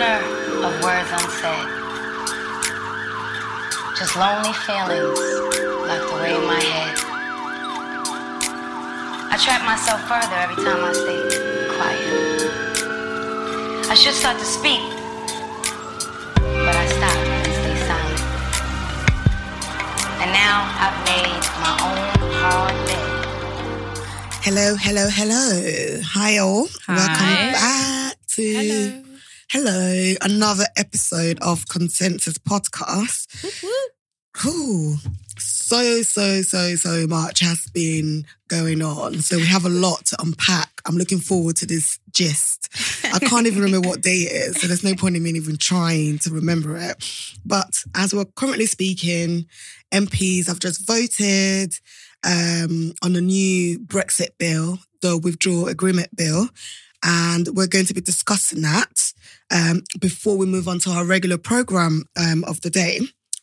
prisoner of words unsaid. Just lonely feelings locked away in my head. I trap myself further every time I stay quiet. I should start to speak, but I stop and stay silent. And now I've made my own hard bed. Hello, hello, hello. Hi all. Hi. Welcome back to Hello. Hello, another episode of Consensus Podcast. Ooh, so, so, so, so much has been going on. So we have a lot to unpack. I'm looking forward to this gist. I can't even remember what day it is, so there's no point in me even trying to remember it. But as we're currently speaking, MPs have just voted um, on the new Brexit bill, the withdrawal agreement bill. And we're going to be discussing that um, before we move on to our regular program um, of the day.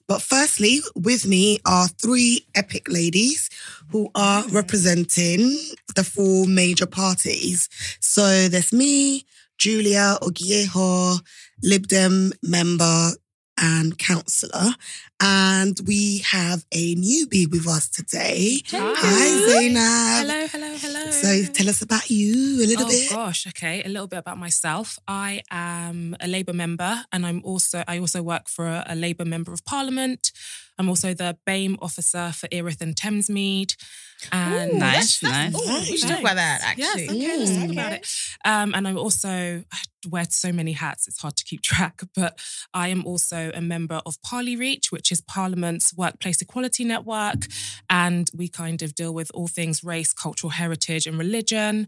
But firstly, with me are three epic ladies who are representing the four major parties. So there's me, Julia Ogiehor, Lib Dem member and councillor. And we have a newbie with us today. Hi, Zainab. Hello, hello, hello. So tell us about you a little oh bit. Oh gosh, okay. A little bit about myself. I am a Labour member, and I'm also I also work for a, a Labour member of Parliament. I'm also the BAME officer for Erith and Thamesmead. And Ooh, Nice, nice. Oh, we should talk about that actually. Yes, okay, let's talk Mm. about it. Um, and I'm also I wear so many hats; it's hard to keep track. But I am also a member of ParliREACH, which is Parliament's workplace equality network, and we kind of deal with all things race, cultural heritage, and religion.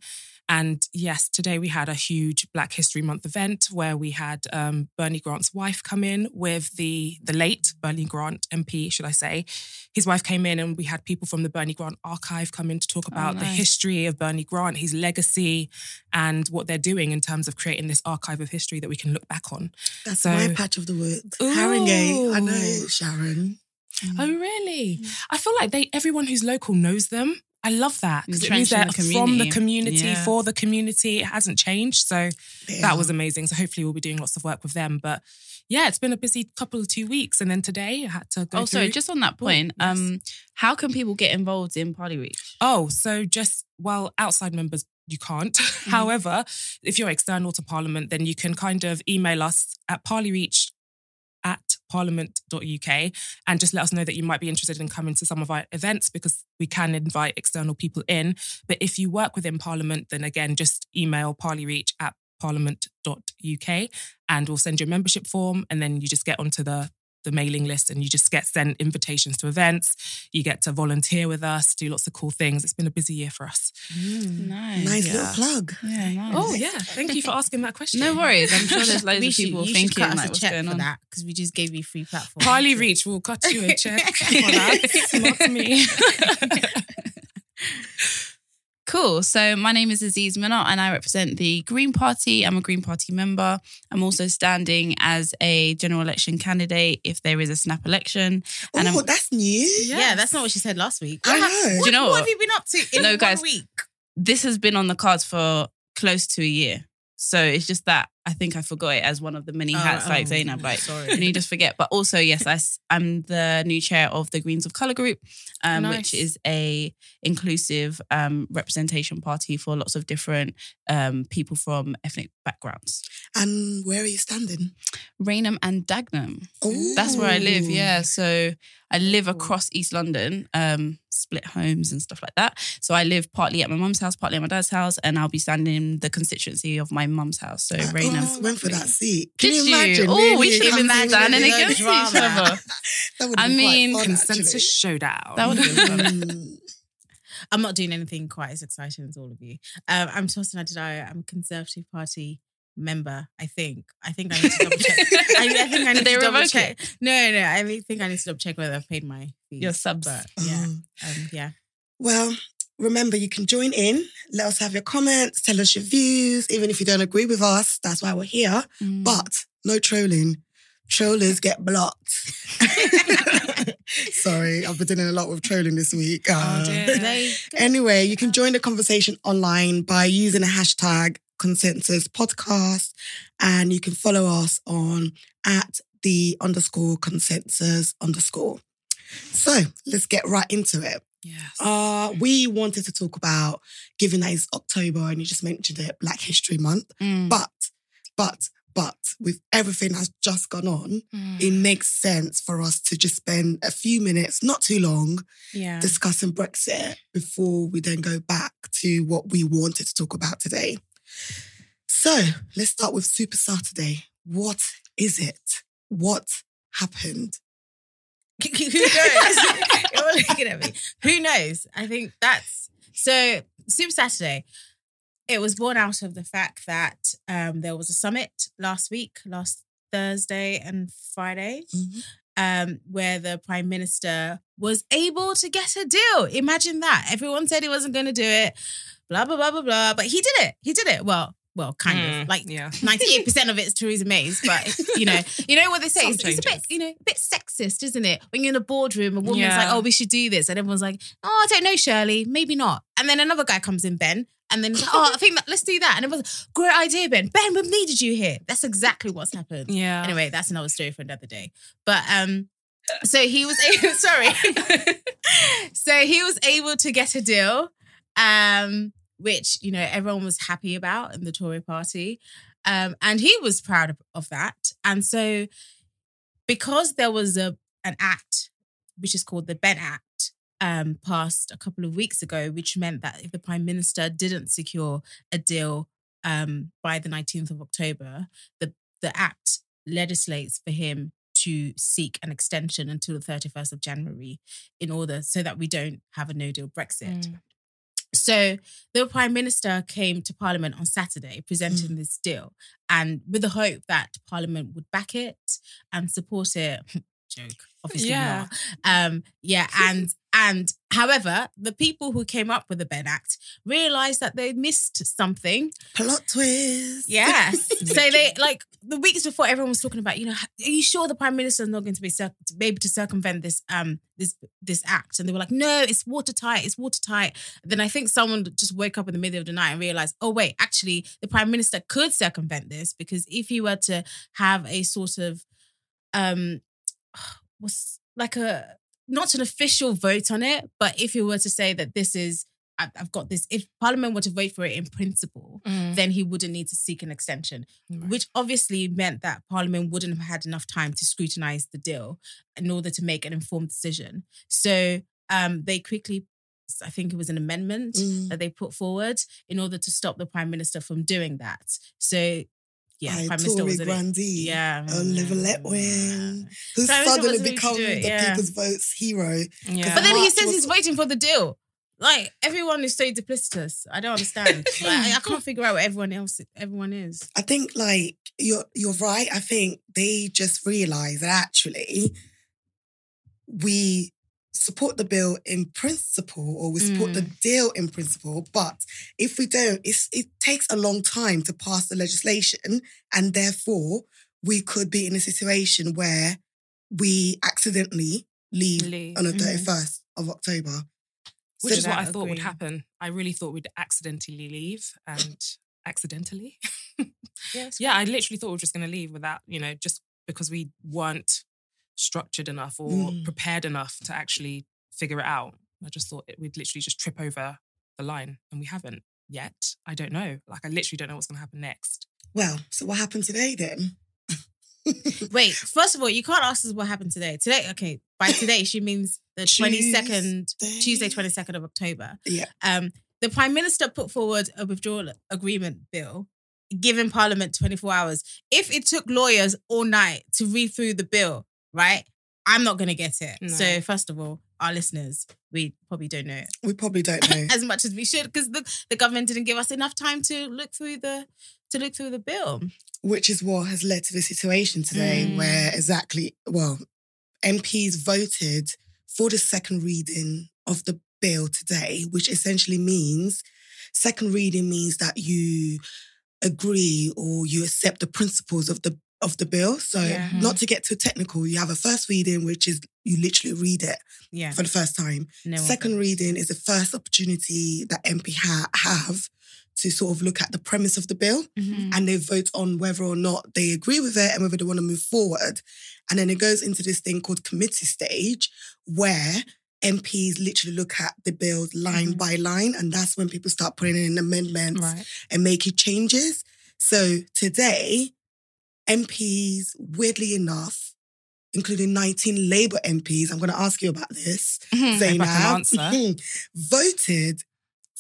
And yes, today we had a huge Black History Month event where we had um, Bernie Grant's wife come in with the the late Bernie Grant MP, should I say. His wife came in, and we had people from the Bernie Grant archive come in to talk about the nice. history of Bernie Grant, his legacy, and what they're doing in terms of creating this archive of history that we can look back on. That's So- my patch of the wood. Ooh. Haringey. I know, Sharon. Oh, really? I feel like they everyone who's local knows them. I love that because it means they're the from the community. Yeah. for the community. It hasn't changed, so They that was amazing. So hopefully we'll be doing lots of work with them. But yeah, it's been a busy couple of two weeks, and then today I had to go. Oh, sorry, just on that point, yes. um, how can people get involved in ParliREACH? Oh, so just well, outside members you can't. Mm-hmm. However, if you're external to Parliament, then you can kind of email us at parlireach at parliament.uk and just let us know that you might be interested in coming to some of our events because we can invite external people in. But if you work within Parliament, then again, just email parlireach at parliament.uk and we'll send you a membership form and then you just get onto the the mailing list and you just get sent invitations to events. You get to volunteer with us, do lots of cool things. It's been a busy year for us. Mm. Nice. Nice Yeah. little plug. Yeah, oh, nice. Oh yeah, thank you for asking that question. No worries. I'm sure there's loads We of should- people you should thinking cut like a what's check going for on. that because we just gave you free platform. ParliREACH will cut you a check for that. Not me. Cool. So my name is Azzees Minott and I represent the Green Party. I'm a Green Party member. I'm also standing as a general election candidate if there is a snap election. And oh, I'm- that's new. Yeah, that's not what she said last week. I know. What, Do you know what what? have you been up to in No, one guys. week? This has been on the cards for close to a year. So it's just that I think I forgot it as one of the many hats Oh, like oh, Zainab. Like sorry. and you just forget. But also, yes, I, am the new chair of the Greens of Colour Group, um, Nice. which is a inclusive um, representation party for lots of different um, people from ethnic backgrounds. And where are you standing? Rainham and Dagenham. Oh, That's where I live. Yeah, so I live across East London, um, split homes and stuff like that. So I live partly at my mum's house, partly at my dad's house, and I'll be standing in the constituency of my mum's house. So I Rainham. Almost went for that seat. Can Did you you? imagine? Oh, me we should have been coming standing in against each other. That would I be quite mean, fun, Consensus showdown. That would have been fun. actually. Mm. I'm not doing anything quite as exciting as all of you. Um, I'm Tosin Adedayo. I'm a Conservative Party member. I think. I think I need to double check. I, I think I need to double revoke check. No, no. I think I need to double check whether I've paid my fees. Your subs. But yeah, Oh. um, yeah. Well, remember, you can join in. Let us have your comments. Tell us your views. Even if you don't agree with us, that's why we're here. Mm. But no trolling. Trollers get blocked. Sorry, I've been doing a lot with trolling this week. Oh, dear. Anyway, you can join the conversation online by using the hashtag Consensus Podcast. And you can follow us on at the underscore consensus underscore. So let's get right into it. Yes. Uh, we wanted to talk about, given that it's October and you just mentioned it, Black History Month. Mm. But, but, but with everything that's just gone on, Mm. it makes sense for us to just spend a few minutes, not too long, Yeah. discussing Brexit before we then go back to what we wanted to talk about today. So let's start with Super Saturday. What is it? What happened? Who knows? You're all looking at me. Who knows? I think that's so. Super Saturday. It was born out of the fact that um, there was a summit last week, last Thursday and Friday, Mhm. um, where the prime minister was able to get a deal. Imagine that. Everyone said he wasn't going to do it. Blah blah blah blah blah. But he did it. He did it. Well, well, kind Mm, of. Like yeah. 98% of it's Theresa May's, but you know, you know what they say. It's, it's a bit, you know, a bit sexist, isn't it? When you're in a boardroom, a woman's Yeah. like, "Oh, we should do this," and everyone's like, "Oh, I don't know, Shirley, maybe not." And then another guy comes in, Ben, and then "Oh, I think that let's do that." And everyone's like, "Great idea, Ben. Ben, we've needed you here." That's exactly what's happened. Yeah. Anyway, that's another story for another day. But um, so he was able, sorry. so he was able to get a deal, um, which you know everyone was happy about in the Tory party. Um, and he was proud of, of that. And so because there was a an act which is called the Benn Act, um, passed a couple of weeks ago, which meant that if the Prime Minister didn't secure a deal um, by the 19th of October, the the act legislates for him to seek an extension until the 31st of January in order so that we don't have a no deal Brexit. Mm. So the Prime Minister came to Parliament on Saturday presenting mm. this deal and with the hope that Parliament would back it and support it. Joke, obviously Yeah. not. Um, yeah, and and however, the people who came up with the Benn Act realized that they missed something Plot twist. Yes. so they like the weeks before everyone was talking about, you know, are you sure the prime minister is not going to be, cir- to be able to circumvent this um this this act? And they were like, no, it's watertight, it's watertight. Then I think someone just woke up in the middle of the night and realized, oh wait, actually the prime minister could circumvent this because if he were to have a sort of um was like a not an official vote on it, but if he were to say that this is I've got this, if Parliament were to vote for it in principle, Mm. then he wouldn't need to seek an extension, Right. which obviously meant that Parliament wouldn't have had enough time to scrutinize the deal in order to make an informed decision. So um, they quickly, I think it was an amendment Mm. that they put forward in order to stop the Prime Minister from doing that. So, yeah, By Prime Minister Tory was in it. grandee. Yeah. Uh, Oliver mm, Letwin, who Prime suddenly was really becomes it, the yeah. people's votes hero. Yeah. But then he says was- he's waiting for the deal. Like everyone is so duplicitous. I don't understand. like, I, I can't figure out what everyone else everyone is. I think like you're you're right. I think they just realize that actually we support the bill in principle or we support the deal in principle, but if we don't, it's, it takes a long time to pass the legislation, and therefore we could be in a situation where we accidentally leave Leave. on the Mhm. 31st of October. Which So is what I that thought would happen. I really thought we'd accidentally leave and accidentally. Yeah, yeah, I literally thought we were just going to leave without, you know, just because we weren't structured enough or Mm. prepared enough to actually figure it out. I just thought it, we'd literally just trip over the line and we haven't yet. I don't know. Like, I literally don't know what's going to happen next. Well, so what happened today then? Wait, first of all, you can't ask us what happened today. Today, okay, by today she means the twenty second Tuesday. Tuesday, twenty second of October. Yeah. Um, the Prime Minister put forward a withdrawal agreement bill, giving Parliament twenty four hours. If it took lawyers all night to read through the bill, right? I'm not gonna get it. No. So first of all, our listeners, we probably don't know it We probably don't know. as much as we should because the, the government didn't give us enough time to look through the to look through the bill. which is what has led to the situation today Mm. where exactly well MPs voted for the second reading of the bill today which essentially means second reading means that you agree or you accept the principles of the of the bill so Yeah. not to get too technical you have a first reading which is you literally read it Yeah. for the first time No one- second reading is the first opportunity that MP ha- have to sort of look at the premise of the bill Mhm. and they vote on whether or not they agree with it and whether they want to move forward. And then it goes into this thing called committee stage where MPs literally look at the bill line Mhm. by line, and that's when people start putting in amendments Right. and making changes. So today, MPs, weirdly enough, including 19 Labour MPs, I'm going to ask you about this, If I can Zainab, answer. voted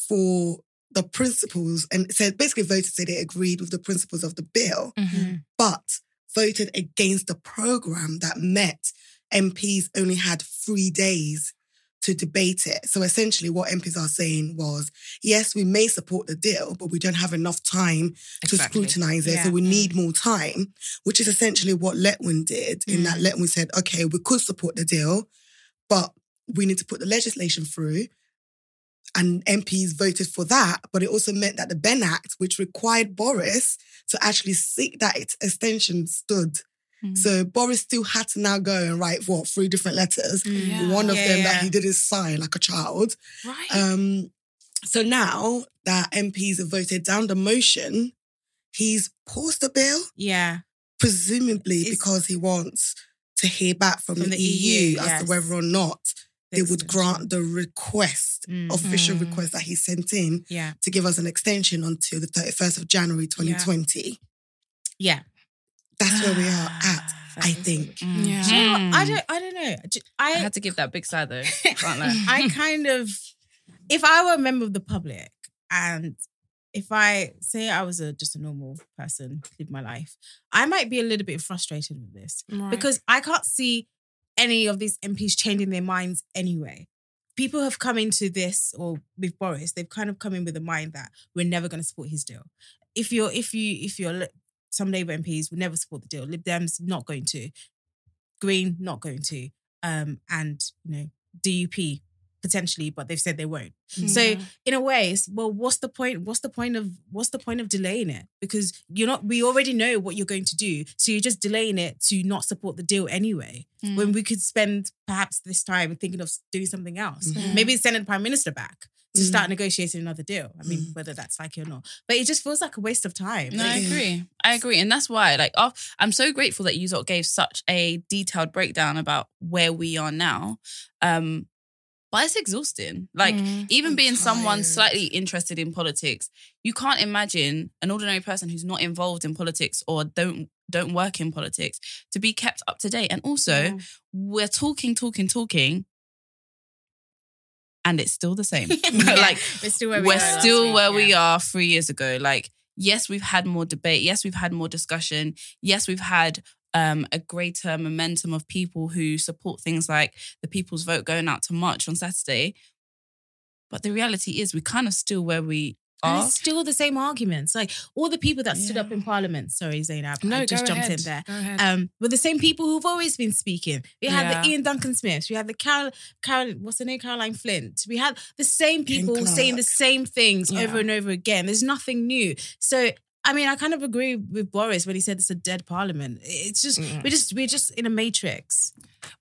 for the principles and said basically voted to say they agreed with the principles of the bill, Mhm. but voted against the program that met MPs only had three days to debate it. So essentially, what MPs are saying was, yes, we may support the deal, but we don't have enough time to scrutinize it. Yeah. So we mm. need more time, which is essentially what Letwin did. In that mm. Letwin said, okay, we could support the deal, but we need to put the legislation through. And MPs voted for that, but it also meant that the Benn Act, which required Boris to actually seek that ex- extension, stood. Mhm. So Boris still had to now go and write what three different letters. Yeah. One of Yeah, them yeah. that he didn't sign like a child. Right. Um, so now that MPs have voted down the motion, he's paused the bill, Yeah. presumably It's- because he wants to hear back from, From the, the EU, EU, as yes. to whether or not they would grant the request, Mm. official Mm. request that he sent in Yeah. to give us an extension until the 31st of January 2020. Yeah. That's where we are at, I think. Mm. Yeah. Do you know what? I don't. I don't know. Do- I I. had to give that big side though. Can't. I kind of, if I were a member of the public, and if I say I was a just a normal person, live my life, I might be a little bit frustrated with this Right. because I can't see any of these MPs changing their minds anyway. People have come into this, or with Boris, they've kind of come in with the mind that we're never going to support his deal. If you're, if you, if you're, li- some Labour MPs would never support the deal. Lib Dems not going to, Green not going to, um, and you know DUP potentially, but they've said they won't. So in a way, it's, well, what's the point? What's the point of what's the point of delaying it? Because you're not. We already know what you're going to do, so you're just delaying it to not support the deal anyway. Mm. When we could spend perhaps this time thinking of doing something else. Mhm. Maybe sending the prime minister back to Mm. start negotiating another deal. I mean, Mm. whether that's likely or not, but it just feels like a waste of time. No, I agree. I agree. And that's why, like, i I'm so grateful that you gave such a detailed breakdown about where we are now. Um, but it's exhausting. Like, Mm. even I'm being someone slightly interested in politics, you can't imagine an ordinary person who's not involved in politics or don't don't work in politics to be kept up to date. And also, we're talking, talking, talking, and it's still the same. Yeah, like we're still where we we're last still week, where we are three years ago. Like, yes, we've had more debate. Yes, we've had more discussion. Yes, we've had um, a greater momentum of people who support things like the people's vote going out to march on Saturday. But the reality is, we're kind of still where we And are. it's still the same arguments. Like all the people that stood Yeah. up in Parliament. Sorry, Zainab. No, I just jumped ahead. in there. Um, were the same people who've always been speaking. We had Yeah. the Ian Duncan Smiths. We had the Carol, Carol, what's her name? Caroline Flint. We had the same people saying the same things Yeah. over and over again. There's nothing new. So I mean, I kind of agree with Boris when he said it's a dead parliament. It's just Mm. we're just we're just in a matrix.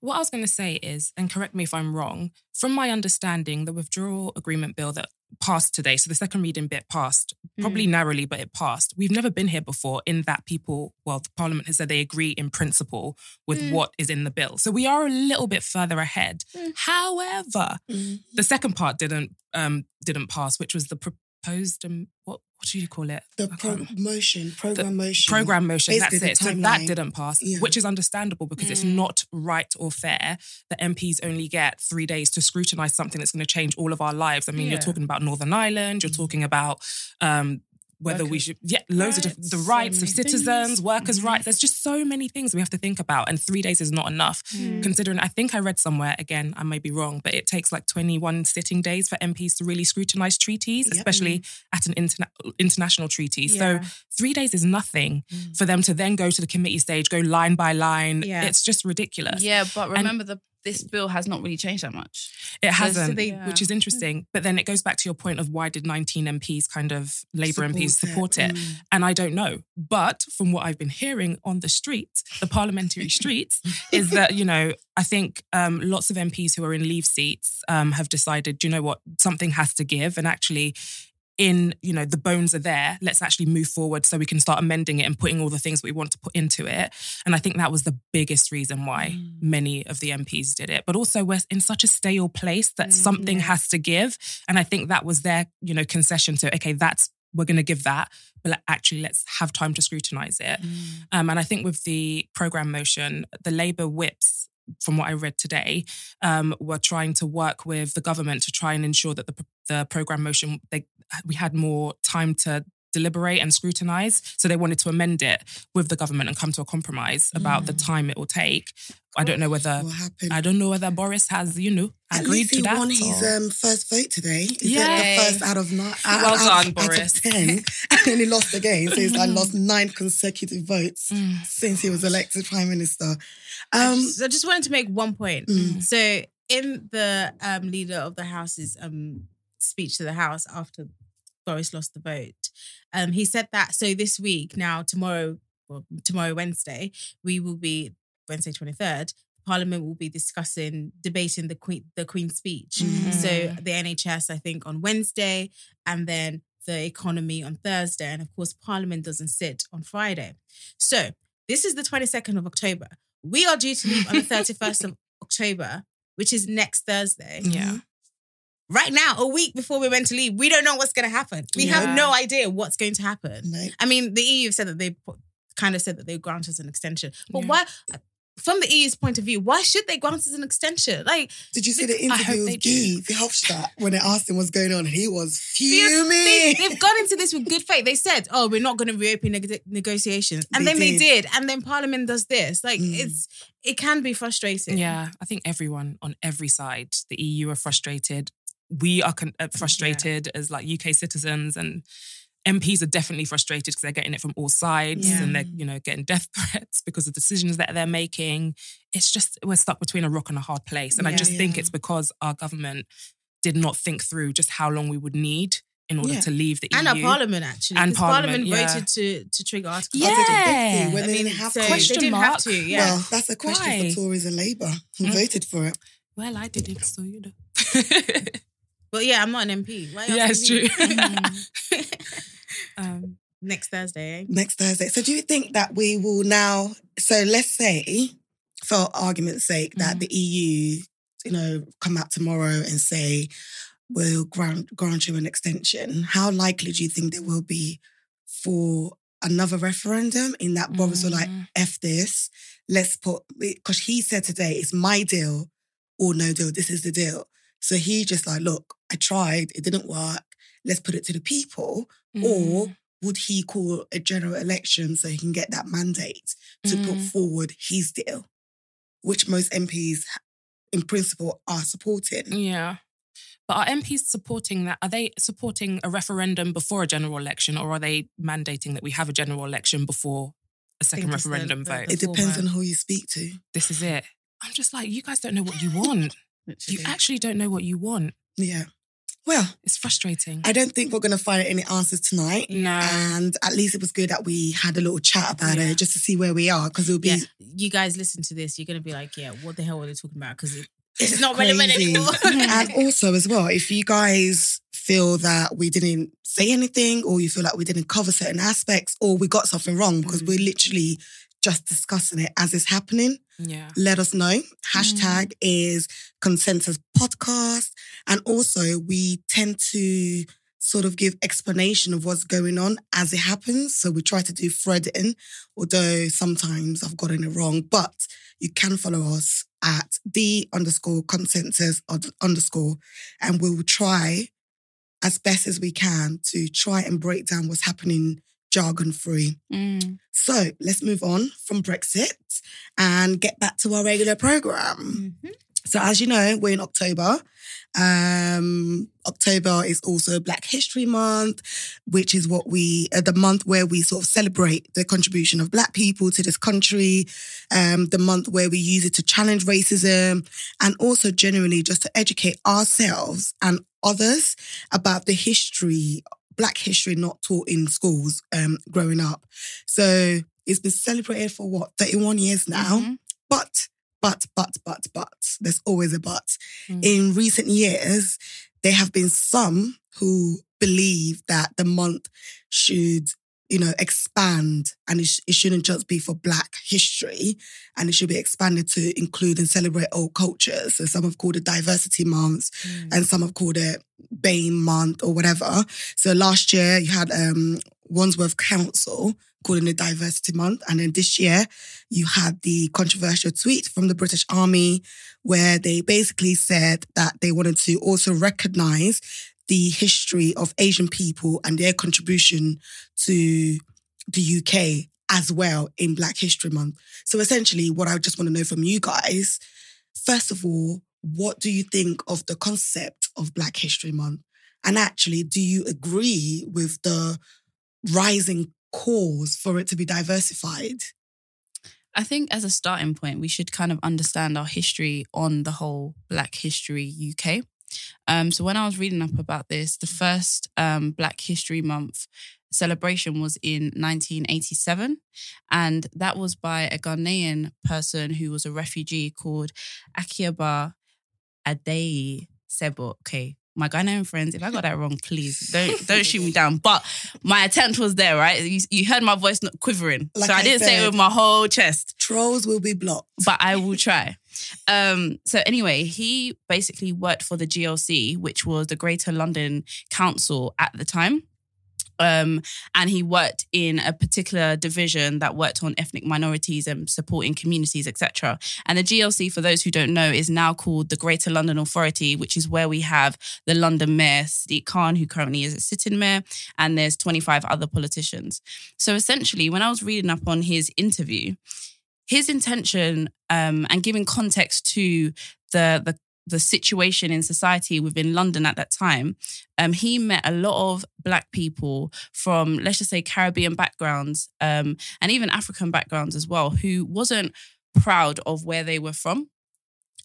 What I was going to say is, and correct me if I'm wrong, from my understanding, the withdrawal agreement bill that passed today, so the second reading bit passed, probably narrowly, but it passed. We've never been here before in that people, well, the parliament has said they agree in principle with Mm. what is in the bill. So we are a little bit further ahead. Mm. However, Mm. the second part didn't um didn't pass, which was the proposed um, what what do you call it? The I can't- promotion, program motion. program motion. Basically, that's the it. So that didn't pass, Yeah. which is understandable because it's Mm. not right or fair that MPs only get three days to scrutinize something that's going to change all of our lives. I mean, Yeah. you're talking about Northern Ireland. You're talking about. Um, whether we should, yeah, loads of different, the rights, so of citizens, things. workers' Mhm. rights. There's just so many things we have to think about, and three days is not enough. Mm. Considering, I think I read somewhere again, I may be wrong, but it takes like 21 sitting days for MPs to really scrutinize treaties, Yep. especially at an interna- international treaty. So three days is nothing Mm. for them to then go to the committee stage, go line by line. Yeah. It's just ridiculous. Yeah, but remember the this bill has not really changed that much. It So- so hasn't, they- which is interesting. But then it goes back to your point of why did 19 MPs kind of Labour MPs support it? Mm. And I don't know. But from what I've been hearing on the streets, the parliamentary streets, is that, you know, I think um, lots of MPs who are in leave seats um, have decided, you know what, something has to give. And actually, in you know the bones are there let's actually move forward so we can start amending it and putting all the things that we want to put into it. And i think that was the biggest reason why Mm. many of the mps did it. But also we're in such a stale place that Mm, something yeah. has to give. And i think that was their you know concession to okay that's we're going to give that but actually let's have time to scrutinize it. Um, and I think with the program motion, the Labour whips, from what I read today, um, were trying to work with the government to try and ensure that the the program motion they we had more time to deliberate and scrutinize. So they wanted to amend it with the government and come to a compromise about the time it will take. I don't know whether I don't know whether Boris has you know At agreed least to he that. won his um, first vote today. Is Yay. the first out of nine? Out, Well out- done, out Boris. Of ten, and then he lost again. So he's like lost nine consecutive votes Mm. since he was elected prime minister. I, Um, just, I just wanted to make one point. Mm. So, in the um, leader of the House's um, speech to the House after Boris lost the vote, um, he said that so this week, now tomorrow, well, tomorrow Wednesday, we will be Wednesday twenty third. Parliament will be discussing, debating the Queen, the Queen's speech. Mhm. So the NHS, I think, on Wednesday, and then the economy on Thursday, and of course, Parliament doesn't sit on Friday. So this is the twenty second of October. We are due to leave on the thirty first of October, which is next Thursday. Yeah. Right now, a week before we're meant to leave, we don't know what's going to happen. We Yeah. have no idea what's going to happen. no. I mean, the EU said that they kind of said that they grant us an extension, but Yeah. why? From the EU's point of view, why should they grant us an extension? Like, Did you see the interview they with. Guy Verhofstadt when they asked him what's going on? He was fuming. they've gone into this with good faith. They said, "Oh, we're not going to reopen neg- negotiations," and They then they did. did, and then Parliament does this. Like, Mm. it's it can be frustrating. Yeah, I think everyone on every side, the EU are frustrated. We are con- uh, frustrated as like UK citizens, and MPs are definitely frustrated because they're getting it from all sides, Yeah. and they're you know getting death threats because of decisions that they're making. It's just we're stuck between a rock and a hard place, and I Yeah. just think it's because our government did not think through just how long we would need in order Yeah. to leave the EU. And EU. our parliament actually, And parliament, Parliament, yeah. voted to to trigger Article Yeah. 50. when I they mean, didn't have so to. they Question didn't mark. have to. Yeah, Well, that's a question Why? for Tories and Labour who Mm. voted for it. well, I did it, so you know. but yeah, I'm not an MP. Why Yeah, it's true. um, Next Thursday. eh? next Thursday. So do you think that we will now? So let's say, for argument's sake, that Mhm. the EU, you know, come out tomorrow and say we'll grant grant you an extension. How likely do you think there will be for another referendum? In that Boris will like mm. f this. Let's put because he said today it's my deal or no deal. This is the deal. So he just like, look, I tried, it didn't work. Let's put it to the people or Mm. would he call a general election so he can get that mandate to put Mm. forward his deal, which most MPs, in principle, are supporting? Yeah. But are MPs supporting that? Are they supporting a referendum before a general election, or are they mandating that we have a general election before a second think it's the- referendum vote? It depends on who you speak to. this is it. I'm just like, you guys don't know what you want. you actually don't know what you want. Yeah. Well, It's frustrating. I don't think we're going to find any answers tonight. no. And at least it was good that we had a little chat about Yeah. it just to see where we are because it'll be. yeah, you guys listen to this, you're gonna be like, yeah, what the hell are they talking about? Because it, It's it's not relevant crazy. anymore. and also as well, if you guys feel that we didn't say anything or you feel like we didn't cover certain aspects or we got something wrong because Mm. we're literally just discussing it as it's happening, yeah. let us know. Hashtag mm. is consensus podcast. And also we tend to sort of give explanation of what's going on as it happens. So we try to do threading, although sometimes I've gotten it wrong. But you can follow us at the underscore consensus underscore, and we will try as best as we can to try and break down what's happening jargon free. Mm. So let's move on from Brexit and get back to our regular program. Mhm. So, as you know, we're in October. Um, October is also Black History Month, which is what we, uh, the month where we sort of celebrate the contribution of Black people to this country, um, the month where we use it to challenge racism and also generally just to educate ourselves and others about the history, Black history not taught in schools um, growing up. So, it's been celebrated for what, 31 years now? Mhm. But, but, but, but, but, there's always a but. Mm. In recent years, there have been some who believe that the month should, you know, expand and it, sh- it shouldn't just be for Black history and it should be expanded to include and celebrate all cultures. So some have called it Diversity Month and some have called it BAME Month or whatever. So last year you had um, Wandsworth Council calling it Diversity Month. And then this year you had the controversial tweet from the British Army where they basically said that they wanted to also recognize the history of Asian people and their contribution to the UK as well in Black History Month. So essentially, what I just want to know from you guys, first of all, what do you think of the concept of Black History Month? And actually, do you agree with the rising cause for it to be diversified? I think as a starting point, we should kind of understand our history on the whole Black History UK. Um, so when I was reading up about this, the first um, Black History Month celebration was in 1987, and that was by a Ghanaian person who was a refugee called Akiaba Adei Sebo. Okay, my Ghanaian friends, if I got that wrong, please don't don't shoot me down. But my attempt was there, right? You, you heard my voice not quivering, Like so I, I didn't say it with my whole chest Trolls will be blocked. but I will try. Um, so anyway, he basically worked for the GLC, which was the Greater London Council at the time. Um, and he worked in a particular division that worked on ethnic minorities and supporting communities, etc. And the GLC, for those who don't know, is now called the Greater London Authority, which is where we have the London Mayor, Sadiq Khan, who currently is a sitting mayor, and there's 25 other politicians. So essentially, when I was reading up on his interview, his intention um, and giving context to the the the situation in society within London at that time, um, he met a lot of black people from, let's just say, Caribbean backgrounds um, and even African backgrounds as well, who wasn't proud of where they were from.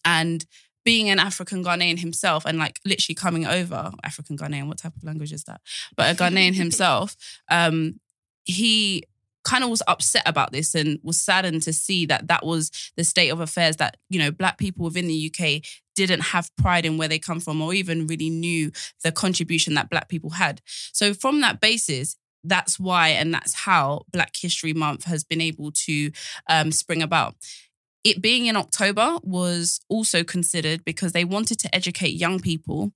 And being an African Ghanaian himself and like literally coming over, African Ghanaian, what type of language is that? But a Ghanaian himself, um, he kind of was upset about this and was saddened to see that that was the state of affairs that you know black people within the UK didn't have pride in where they come from or even really knew the contribution that black people had. So from that basis that's why and that's how black history month has been able to um, spring about. It being in october was also considered because they wanted to educate young people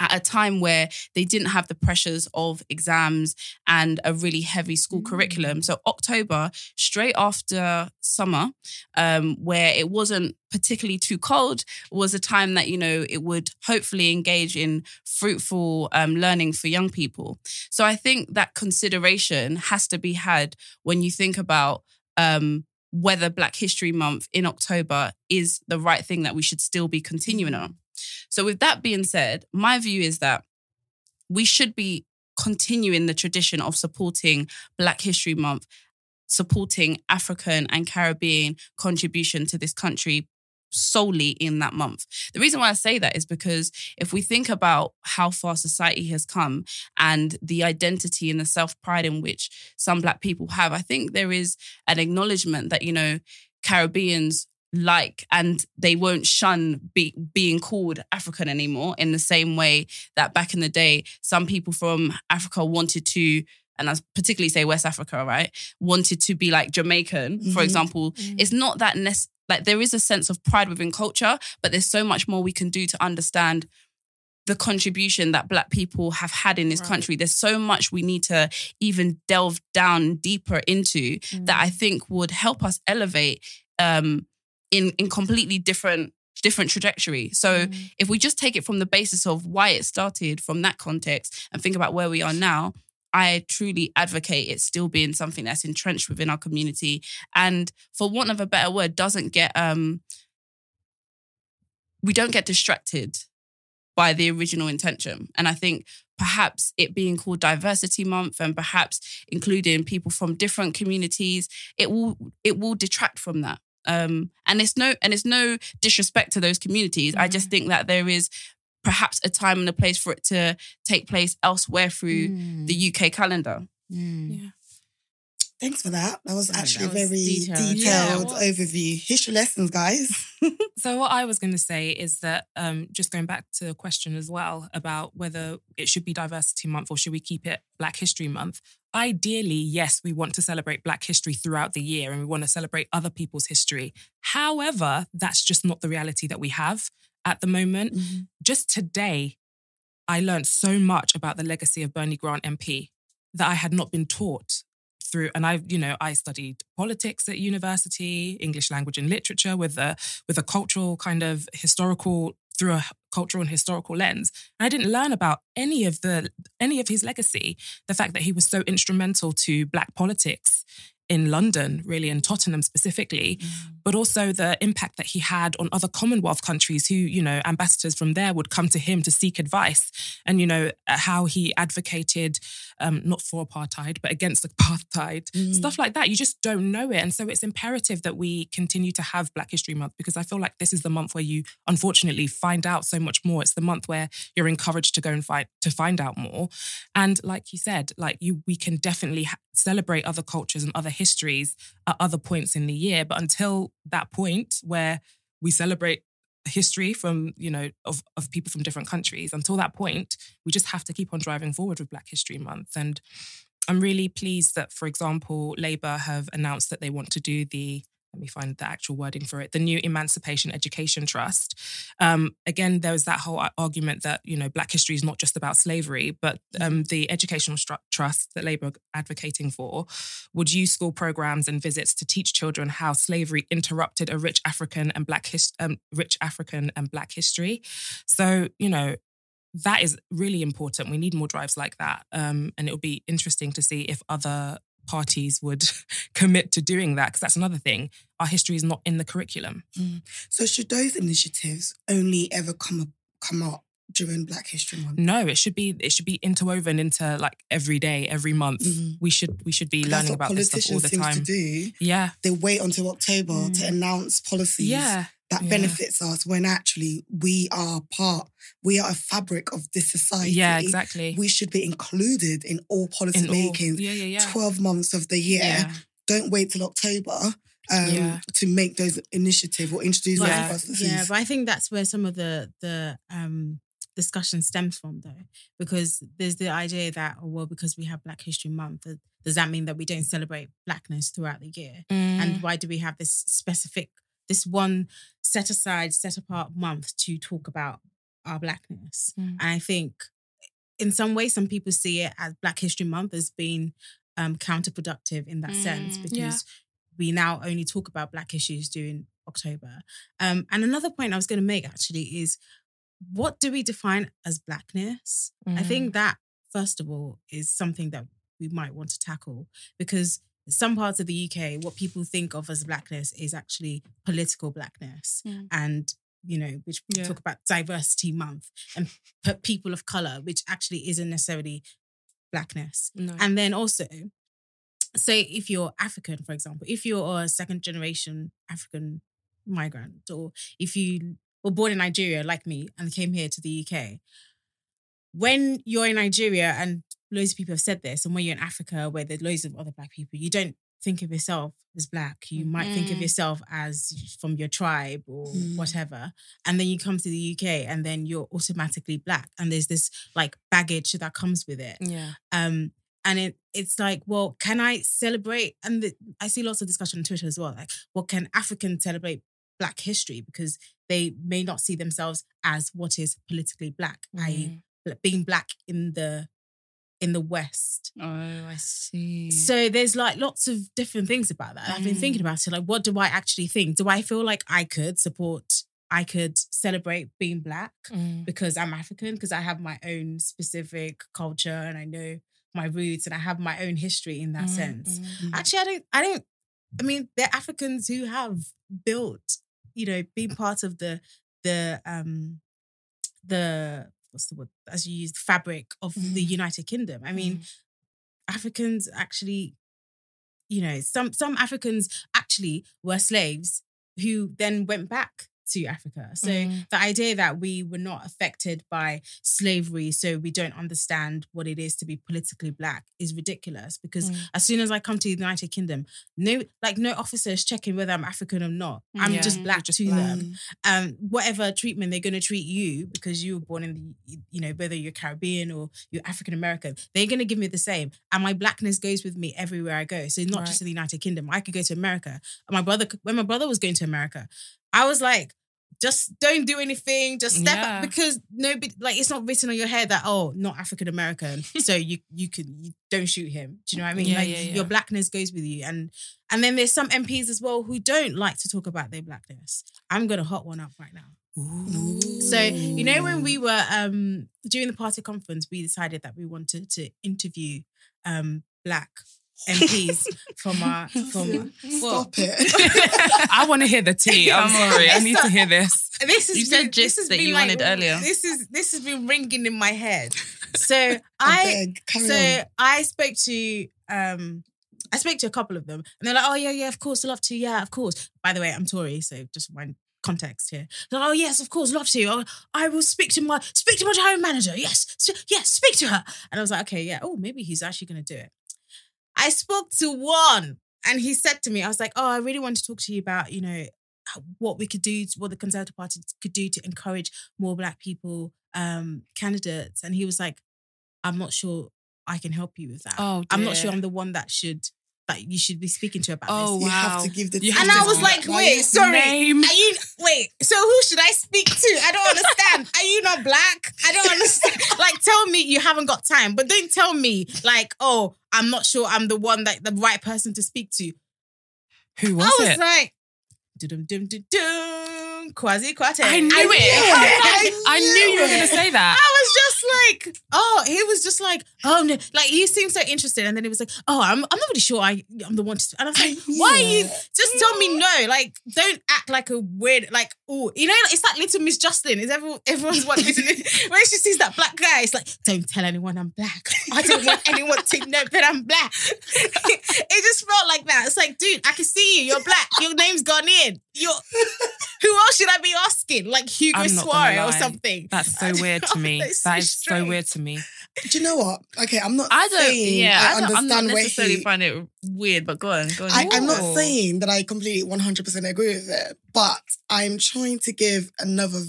at a time where they didn't have the pressures of exams and a really heavy school curriculum. So October, straight after summer, um, where it wasn't particularly too cold, was a time that you know it would hopefully engage in fruitful um, learning for young people. So I think that consideration has to be had when you think about. Um, whether Black History Month in October is the right thing that we should still be continuing on. So, with that being said, my view is that we should be continuing the tradition of supporting Black History Month, supporting African and Caribbean contribution to this country solely in that month. The reason why I say that is because if we think about how far society has come and the identity and the self pride in which some Black people have, I think there is an acknowledgement that, you know, Caribbeans like and they won't shun be, being called African anymore in the same way that back in the day some people from Africa wanted to and I particularly say West Africa right wanted to be like Jamaican for Mhm. example it's not that nec- like there is a sense of pride within culture but there's so much more we can do to understand the contribution that black people have had in this Right. country there's so much we need to even delve down deeper into that I think would help us elevate um, in in completely different different trajectory. So if we just take it from the basis of why it started from that context and think about where we are now, I truly advocate it still being something that's entrenched within our community and for want of a better word doesn't get um we don't get distracted by the original intention. And I think perhaps it being called diversity month and perhaps including people from different communities, it will it will detract from that. Um, and it's no and it's no disrespect to those communities. I just think that there is perhaps a time and a place for it to take place elsewhere through Mm. the UK calendar. Mm. Yeah. Thanks for that. That was actually that a very detailed. detailed, Yeah. overview. History lessons, guys. So what I was going to say is that um, just going back to the question as well about whether it should be Diversity Month or should we keep it Black History Month. Ideally, yes, we want to celebrate Black history throughout the year and we want to celebrate other people's history. However, that's just not the reality that we have at the moment. Mm-hmm. Just today, I learned so much about the legacy of Bernie Grant MP that I had not been taught through and I you know I studied politics at university English language and literature with a with a cultural kind of historical through a cultural and historical lens. And I didn't learn about any of the any of his legacy the fact that he was so instrumental to black politics in London really in Tottenham specifically but also the impact that he had on other Commonwealth countries who, you know, ambassadors from there would come to him to seek advice and, you know, how he advocated um, not for apartheid, but against apartheid, Mm. stuff like that. You just don't know it. And so it's imperative that we continue to have Black History Month because I feel like this is the month where you unfortunately find out so much more. It's the month where you're encouraged to go and fight to find out more. And like you said, like you, we can definitely ha- celebrate other cultures and other histories at other points in the year. But until that point where we celebrate history from, you know, of, of people from different countries, until that point, we just have to keep on driving forward with Black History Month. And I'm really pleased that, for example, Labour have announced that they want to do the let me find the actual wording for it. The new emancipation education trust. Um, again there was that whole argument that you know black history is not just about slavery but um, the educational stru- trust that labour are advocating for would use school programs and visits to teach children how slavery interrupted a rich african and black his- um, rich african and black history. So you know that is really important. We need more drives like that um, and it will be interesting to see if other parties would commit to doing that because that's another thing our history is not in the curriculum So should those initiatives only ever come up, come up during Black History Month? no it should be it should be interwoven into like every day every month Mhm. we should we should be learning about this stuff all the time do. yeah They wait until October Mm. to announce policies yeah that yeah. benefits us when actually we are part, we are a fabric of this society. yeah exactly We should be included in all policy In all- making. yeah yeah yeah 12 months of the year. Don't wait till October um, Yeah. to make those initiative or introduce But those policies. yeah, but I think that's where some of the the um discussion stems from though. Because there's the idea that, oh, well, because we have Black History Month, does that mean that we don't celebrate blackness throughout the year? Mm. And why do we have this specific, this one set aside, set apart month to talk about our blackness? Mm. And I think in some way, some people see it as Black History Month as being um, counterproductive in that sense Mm, because yeah. we now only talk about Black issues during October. Um, and another point I was going to make actually is what do we define as blackness? I Mm. think that, first of all, is something that we might want to tackle because some parts of the UK, what people think of as blackness is actually political blackness. Mm. And, you know, which we Yeah. talk about diversity month and people of color, which actually isn't necessarily blackness. no. And then also, say if you're African, for example, if you're a second generation African migrant, or if you were born in Nigeria like me and came here to the UK, when you're in Nigeria, and loads of people have said this, and when you're in Africa where there's loads of other black people, you don't think of yourself as black. You might think of Mm. yourself as from your tribe or Mm. whatever. And then you come to the UK and then you're automatically black. And there's this like baggage that comes with it. yeah Um, and it it's like, well, can I celebrate? And the, I see lots of discussion on Twitter as well. Like, well, can Africans celebrate Black history because they may not see themselves as what is politically Black, i.e., Mm. bl- being Black in the in the West. Oh, I see. So there's like lots of different things about that. I've been Mm. thinking about it. Like, what do I actually think? Do I feel like I could support? I could celebrate being Black Mm. because I'm African, because I have my own specific culture and I know my roots and I have my own history in that Mm, sense. mm. Actually, I don't, I don't, I mean, there are Africans who have built, you know, being part of the, the, um, the, what's the word, as you use, fabric of the Mm. United Kingdom. I mean, Mm. Africans actually, you know, some some Africans actually were slaves who then went back to Africa. So Mm. the idea that we were not affected by slavery, so we don't understand what it is to be politically black is ridiculous. Because Mm. as soon as I come to the United Kingdom, no like no officer is checking whether I'm African or not. I'm Yeah, just black just to black. them. Um, whatever treatment they're gonna treat you because you were born in the you know, whether you're Caribbean or you're African American, they're gonna give me the same. And my blackness goes with me everywhere I go. So not Right. just in the United Kingdom. I could go to America. My brother when my brother was going to America, I was like, just don't do anything. Just step Yeah. up because nobody like it's not written on your head that oh not African American so you you can you don't shoot him. Do you know what I mean? Yeah, like yeah, your blackness goes with you and and then there's some MPs as well who don't like to talk about their blackness. I'm gonna hot one up right now. Ooh. So you know when we were um during the party conference, we decided that we wanted to interview um black MPs from our from Stop it. I want to hear the tea. I'm sorry. I need to hear this. this is You said gist that you wanted earlier. This is this has been ringing in my head. So I I so on. I spoke to um I spoke to a couple of them and they're like, oh yeah, yeah, of course, love to, yeah, of course. By the way, I'm Tory, so just one context here. Like, oh yes, of course, love to. Oh, I will speak to my speak to my home manager. Yes, s- yes, speak to her. And I was like, okay, yeah. Oh, maybe he's actually gonna do it. I spoke to one and he said to me, I was like, oh, I really want to talk to you about, you know, what we could do, what the Conservative Party could do to encourage more Black people um, candidates. And he was like, I'm not sure I can help you with that. Oh, I'm not sure I'm the one that should that you should be speaking to about Oh, this. You have wow. to give the You. And I was to- like, Now wait, sorry. Name. Are you wait? So who should I speak to? I don't understand. Are you not black? I don't understand. like, tell me you haven't got time, but don't tell me like, oh, I'm not sure I'm the one that the right person to speak to. Who was, I was it? like, dum dum dum dum, Kwasi Kwarteng. I knew it. I, I knew you were going to say that. I was just like, oh, he was just like, oh no, like he seemed so interested, and then he was like, oh, I'm, I'm not really sure I, I'm the one to, and I was like, knew why are you? Just tell me no, like don't act like a weird, like oh, you know, it's like little Miss Jocelyn. Is everyone, everyone's watching when she sees that black guy, it's like, don't tell anyone I'm black. I don't want anyone to know that I'm black. it just felt like that. It's like, dude, I can see you. You're black. Your name's gone in. You're who else should I be asking? Like Hugo I'm not gonna Soare or something. That's so weird to me. That's so is so weird to me. Do you know what? Okay, I'm not I don't. saying Yeah, I, I, don't, I'm understand not where necessarily he. find it weird, but go on, go on. I, I'm not saying that I completely 100% agree with it, but I'm trying to give another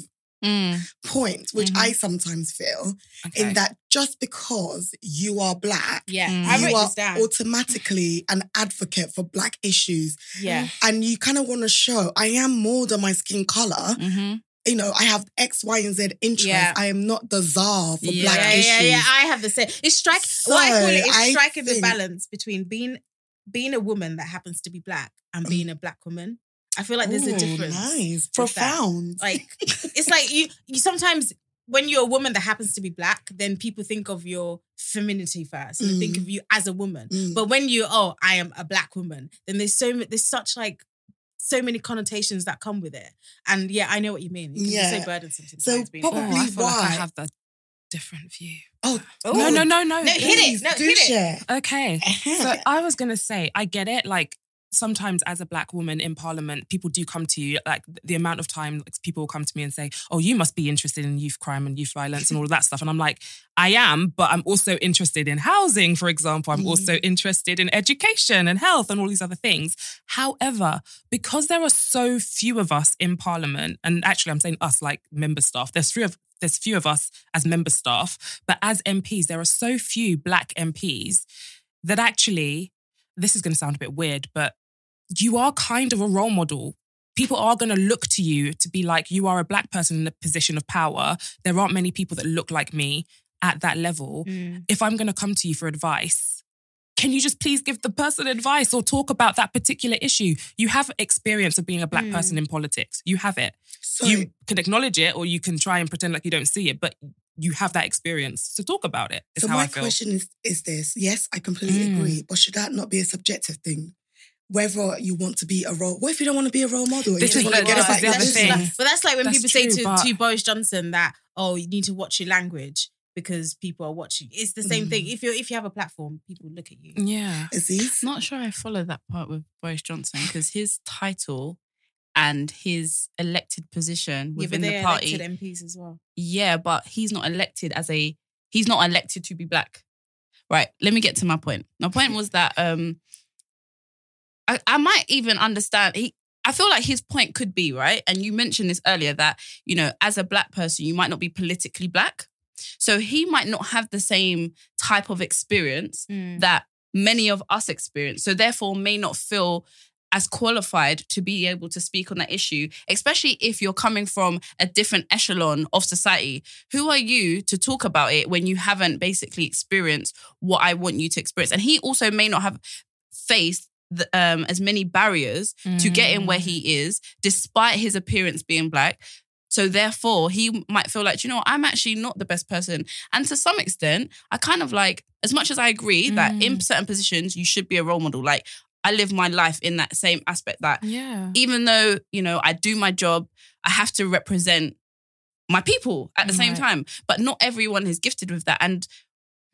Mm. point, which Mhm. I sometimes feel, Okay. in that just because you are black, Yeah, Mm. You are automatically an advocate for black issues. yeah, And you kind of want to show, I am more than my skin color. hmm You know, I have X, Y, and Z interests. Yeah. I am not the czar for Yeah. black issues. yeah, yeah. I have the same. It's strike. what I call it So, is striking the balance between being being a woman that happens to be black and being a black woman. I feel like there's a Ooh, difference. Nice. with that. Profound. Like it's like you you sometimes when you're a woman that happens to be black, then people think of your femininity first. and They think Mm. of you as a woman. Mm. But when you oh I am a black woman, then there's so there's such like so many connotations that come with it. And yeah, I know what you mean. It can be Yeah. so burdensome So sometimes. being Oh, probably black. I feel like I have the different view. oh, Oh. No, no, no, no. No, hit it. please No, do hit it. Okay. So I was gonna say, I get it. Like sometimes as a black woman in parliament, people do come to you. Like the amount of time like, people come to me and say, "Oh, you must be interested in youth crime and youth violence and all of that stuff." And I'm like, I am, but I'm also interested in housing, for example. I'm Mm. also interested in education and health and all these other things. However, because there are so few of us in parliament, and actually, I'm saying us like member staff. There's three of there's few of us as member staff, but as MPs, there are so few black MPs that actually, this is going to sound a bit weird, but you are kind of a role model. People are going to look to you to be like, you are a black person in a position of power. There aren't many people that look like me at that level. Mm. If I'm going to come to you for advice, can you just please give the person advice or talk about that particular issue? You have experience of being a black Mm. person in politics. You have it. So, you can acknowledge it or you can try and pretend like you don't see it, but you have that experience. So talk about it. Is so how my question is, is this. Yes, I completely Mm. agree. But should that not be a subjective thing? Whether you want to be a role, what if you don't want to be a role model? This you is just want to get this a is the back other That's thing. like- but that's like when That's people say to, but- to Boris Johnson that, oh, you need to watch your language because people are watching. It's the same Mm. thing. If you if you have a platform, people look at you. Yeah. Azzees? Not sure I follow that part with Boris Johnson because his title and his elected position Yeah, but within they the party. elected MPs as well. Yeah, but he's not elected as a he's not elected to be black. Right. Let me get to my point. My point was that um I, I might even understand he I feel like his point could be, right? And you mentioned this earlier that, you know, as a black person, you might not be politically black. So he might not have the same type of experience mm. that many of us experience. So therefore may not feel as qualified to be able to speak on that issue, especially if you're coming from a different echelon of society. Who are you to talk about it when you haven't basically experienced what I want you to experience? And he also may not have faced the, um, as many barriers to get in where he is, despite his appearance being black. So therefore, he might feel like, you know, what? I'm actually not the best person. And to some extent, I kind of like, as much as I agree that in certain positions you should be a role model. Like I live my life in that same aspect that Yeah. even though you know I do my job, I have to represent my people at the same time. But not everyone is gifted with that, and.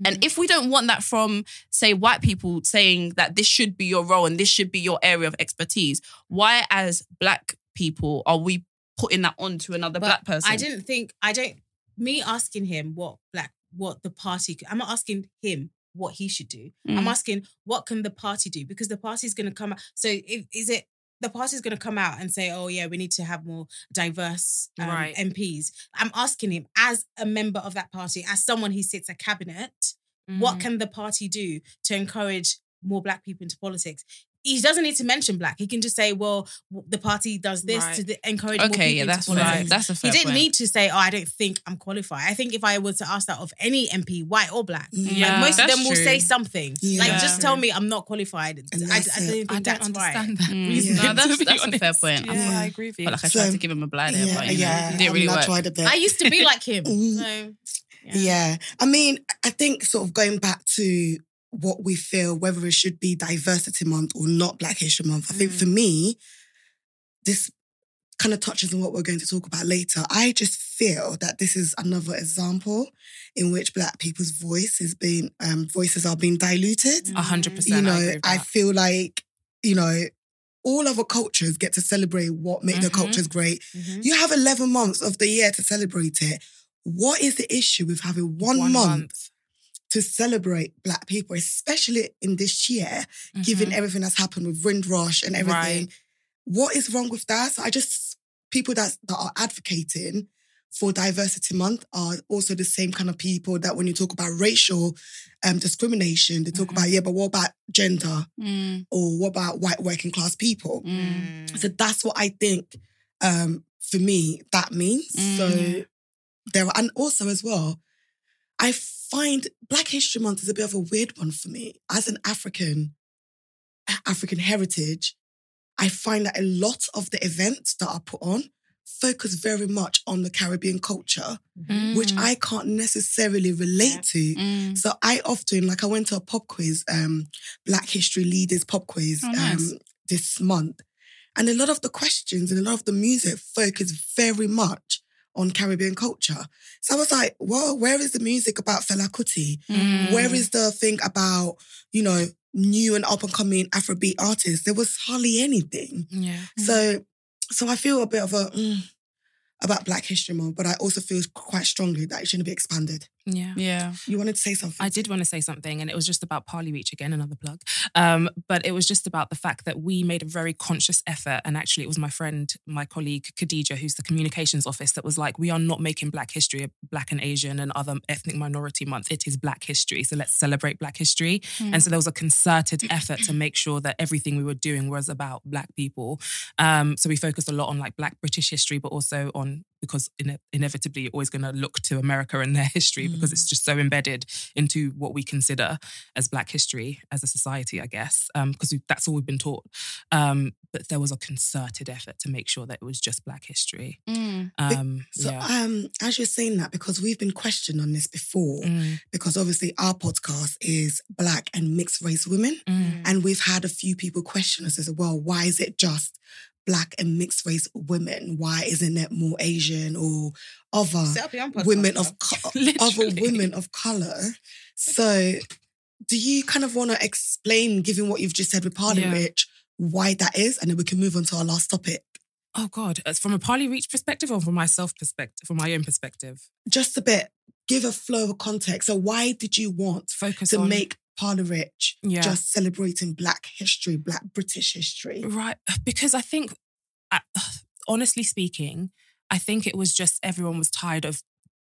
And if we don't want that from say white people saying that this should be your role and this should be your area of expertise, why as black people are we putting that on to another But black person? I didn't think I don't me asking him what black what the party I'm not asking him what he should do. I'm Mm. asking what can the party do because the party's going to come out. So if, is it the party's going to come out and say, "Oh yeah, we need to have more diverse um, Right. MPs." I'm asking him as a member of that party, as someone who sits a cabinet, what Mm. can the party do to encourage more black people into politics? He doesn't need to mention black. He can just say, "Well, the party does this Right. to th- encourage more people okay, yeah, into that's politics." fair. That's a He didn't point. need to say, "Oh, I don't think I'm qualified." I think if I was to ask that of any MP, white or black, Yeah, like most of them will true. say something. Yeah. Like, just tell me I'm not qualified. And I, that's I don't think I don't that's understand right. that Mm. reason. No, that's- that's a fair point. Yeah, Yeah. I agree with you. But like I So- tried to give him a blind there, Yeah, but you know, yeah, it didn't I really mean, work. tried a bit. I used to be like him. Mm. So, Yeah. I mean, I think sort of going back to what we feel, whether it should be Diversity Month or not Black History Month, I think Mm. for me, this kind of touches on what we're going to talk about later. I just feel that this is another example in which Black people's voice is being um, voices are being diluted. A hundred percent. I, know, with I feel like, you know, all other cultures get to celebrate what make their Mhm. cultures great. mhm. You have 11 months of the year to celebrate it. What is the issue with having one, month, to celebrate Black people, especially in this year, given Mhm. everything that's happened with Windrush and everything? What is wrong with that? So I just, people that, that are advocating for Diversity Month are also the same kind of people that when you talk about racial um, discrimination, they talk Mhm. about, yeah, but what about gender? Mm, Or what about white working class people? mm. So that's what I think um, for me that means. So Mm. there and also as well, I find Black History Month is a bit of a weird one for me. As an African, African heritage, I find that a lot of the events that are put on focus very much on the Caribbean culture, which Mm. I can't necessarily relate to. Mm. So I often, like I went to a pop quiz, um, Black History Leaders pop quiz Oh, nice. um, this month. And a lot of the questions and a lot of the music focus very much on Caribbean culture. So I was like, well, where is the music about Fela Kuti? Mm. Where is the thing about, you know, new and up and coming Afrobeat artists? There was hardly anything. Yeah. So so I feel a bit of a mm, about Black History Month, but I also feel quite strongly that it shouldn't be expanded. Yeah. Yeah. You wanted to say something? I did want to say something, and it was just about ParliREACH again, another plug. Um, but it was just about the fact that we made a very conscious effort, and actually, it was my friend, my colleague Khadija, who's the communications office, that was like, "We are not making Black History a Black and Asian and other ethnic minority month. It is Black History, so let's celebrate Black History." And so there was a concerted effort to make sure that everything we were doing was about Black people. Um, so we focused a lot on like Black British history, but also on because ine- inevitably you're always going to look to America and their history because it's just so embedded into what we consider as Black history as a society, I guess, because we that's all we've been taught. Um, but there was a concerted effort to make sure that it was just Black history. Mm. Um, So, yeah. um, as you're saying that, because we've been questioned on this before, Mm, because obviously our podcast is Black and mixed race women, mm, and we've had a few people question us as well. Why is it just Black and mixed race women? Why isn't it more Asian or other Set up your own podcast, women of co- other women of color? So, do you kind of want to explain, given what you've just said with Party Yeah. Rich, why that is, and then we can move on to our last topic? Oh God, as from a ParliREACH perspective or from myself perspective, from my own perspective, Just a bit, give a flow of context. So why did you want focus to on make ParliREACH Yeah. just celebrating Black history, Black British history? right because I think, honestly speaking, I think it was just everyone was tired of.